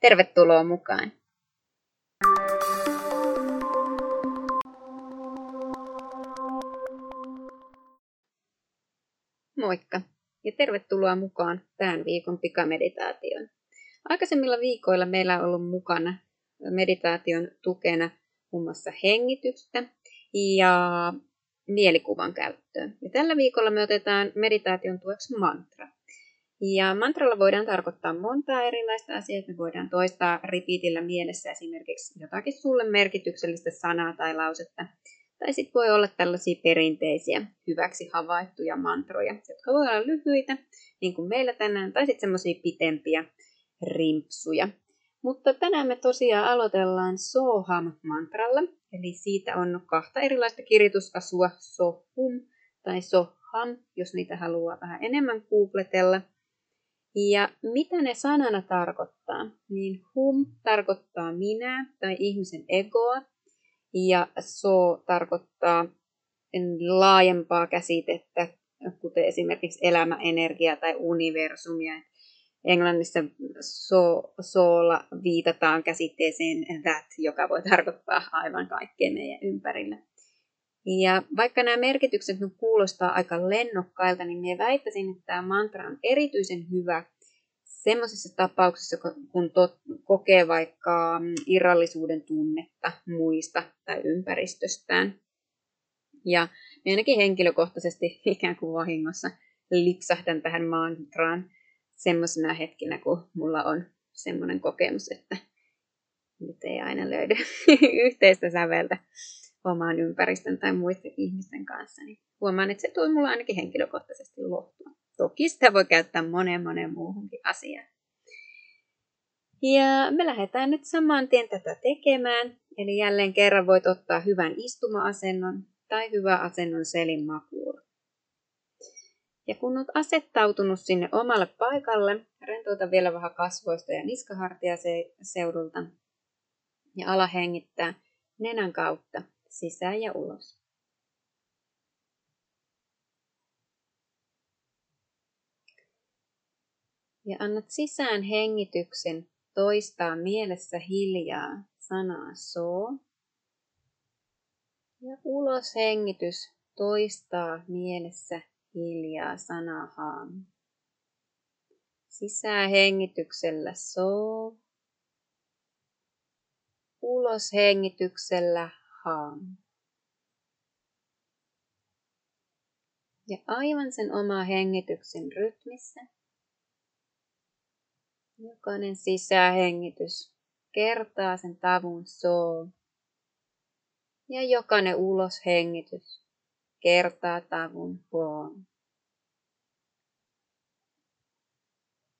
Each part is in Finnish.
Tervetuloa mukaan! Moikka ja tervetuloa mukaan tämän viikon pikameditaatioon. Aikaisemmilla viikoilla meillä on ollut mukana meditaation tukena muun muassa hengitystä ja mielikuvan käyttöön. Ja tällä viikolla me otetaan meditaation tueksi mantra. Ja mantralla voidaan tarkoittaa montaa erilaista asiaa. Me voidaan toistaa repeatillä mielessä esimerkiksi jotakin sulle merkityksellistä sanaa tai lausetta. Tai sitten voi olla tällaisia perinteisiä, hyväksi havaittuja mantroja, jotka voi olla lyhyitä, niin kuin meillä tänään, tai sitten semmoisia pitempiä rimpsuja. Mutta tänään me tosiaan aloitellaan Soham-mantralla, eli siitä on kahta erilaista kirjoitusasua, Sohum tai Soham, jos niitä haluaa vähän enemmän googletella. Ja mitä ne sanana tarkoittaa? Niin hum tarkoittaa minä tai ihmisen egoa, ja so tarkoittaa laajempaa käsitettä, kuten esimerkiksi elämä, energia tai universumia. Englannissa so, soolla viitataan käsitteeseen that, joka voi tarkoittaa aivan kaikkea meidän ympärillä. Ja vaikka nämä merkitykset nyt kuulostaa aika lennokkailta, niin minä väittäisin, että tämä mantra on erityisen hyvä semmoisessa tapauksessa, kun tot, kokee vaikka mm, irrallisuuden tunnetta muista tai ympäristöstään. Ja ainakin henkilökohtaisesti ikään kuin vahingossa lipsahdan tähän mantraan semmoisena hetkinä, kun mulla on semmoinen kokemus, että nyt ei aina löydy yhteistä säveltä omaan ympäristön tai muiden ihmisten kanssa, niin huomaan, että se tuo mulla ainakin henkilökohtaisesti lohtua. Toki sitä voi käyttää moneen moneen muuhunkin asiaan. Ja me lähdetään nyt saman tien tätä tekemään. Eli jälleen kerran voit ottaa hyvän istuma-asennon tai hyvä asennon selin. Ja kun olet asettautunut sinne omalle paikalle, rentouta vielä vähän kasvoista ja niskahartia seudulta ja ala hengittää nenän kautta sisään ja ulos. Ja annat sisään hengityksen toistaa mielessä hiljaa sanaa so. Ja ulos hengitys toistaa mielessä hiljaa sanaa ham. Sisään hengityksellä so. Ham. Ja aivan sen oma hengityksen rytmissä Jokainen sisähengitys kertaa sen tavun soo. Ja jokainen uloshengitys kertaa tavun huom.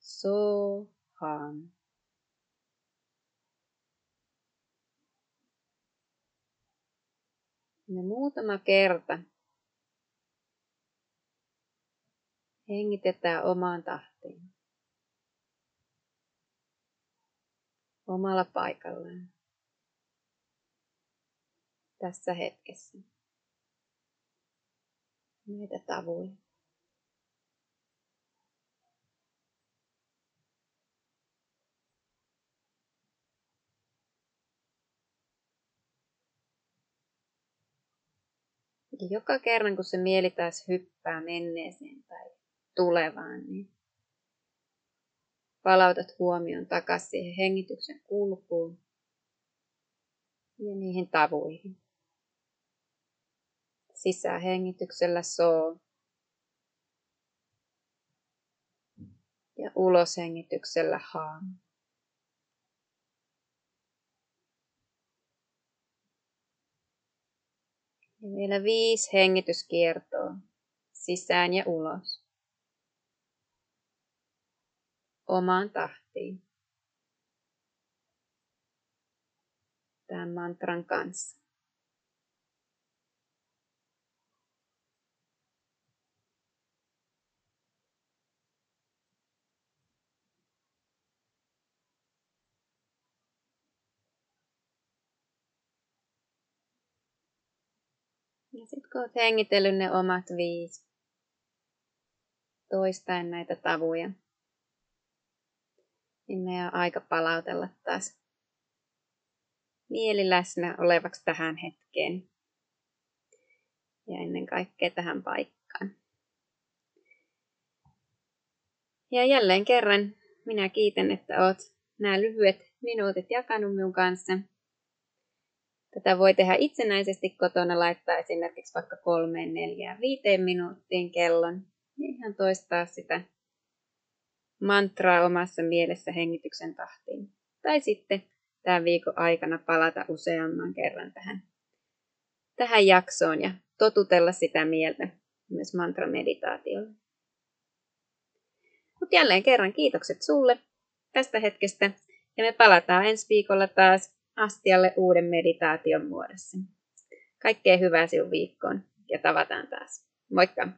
Soham. Ja muutama kerta hengitetään omaan tahtiin. omalla paikallaan tässä hetkessä. Näitä tavuja. Ja joka kerran, kun se mieli taas hyppää menneeseen tai tulevaan, niin palautat huomion takaisin siihen hengityksen kulkuun ja niihin tavuihin. Sisähengityksellä soo. Ja uloshengityksellä haam. Ja vielä viisi hengityskiertoa sisään ja ulos. omaan tahtiin. Tämän mantran kanssa. Ja sitten kun olet hengitellyt ne omat viisi, toistaen näitä tavuja, niin meidän on aika palautella taas mieli läsnä olevaksi tähän hetkeen ja ennen kaikkea tähän paikkaan. Ja jälleen kerran minä kiitän, että olet nämä lyhyet minuutit jakanut minun kanssa – Tätä voi tehdä itsenäisesti kotona, laittaa esimerkiksi vaikka kolmeen, neljään, viiteen minuuttiin kellon ja ihan toistaa sitä mantraa omassa mielessä hengityksen tahtiin. Tai sitten tämän viikon aikana palata useamman kerran tähän, tähän jaksoon ja totutella sitä mieltä myös mantrameditaatiolla. Mutta jälleen kerran kiitokset sulle tästä hetkestä ja me palataan ensi viikolla taas astialle uuden meditaation muodossa. Kaikkea hyvää sinun viikkoon ja tavataan taas. Moikka!